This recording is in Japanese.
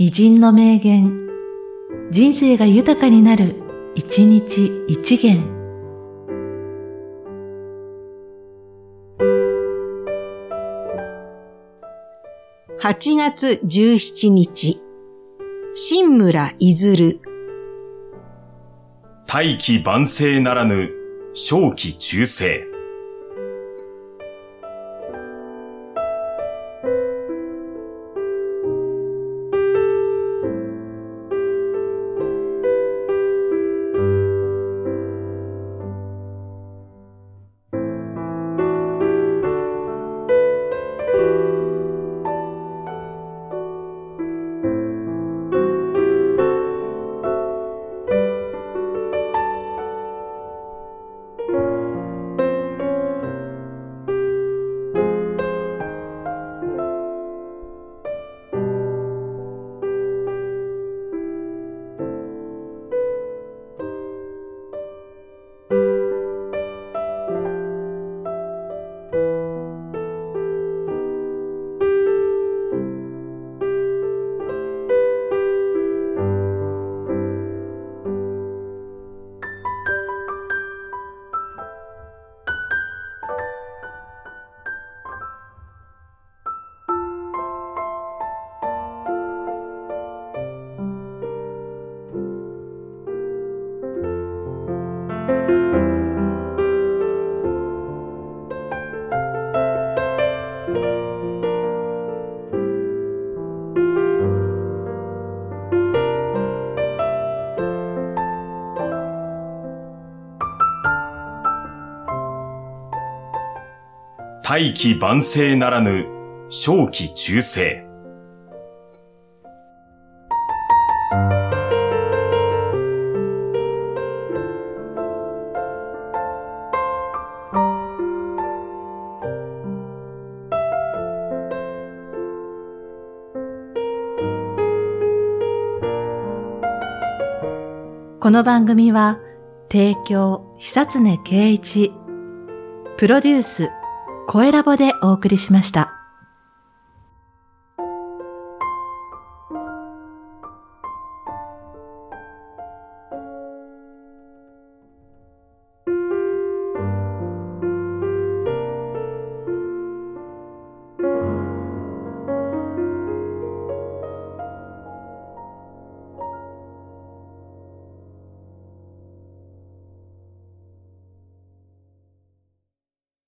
偉人の名言、人生が豊かになる、一日一元。8月17日、新村いずる。大器晩成ならぬ、正気中世。大器晩成ならぬ、正気中世。この番組は、提供、久常圭一、プロデュース、声ラボでお送りしました。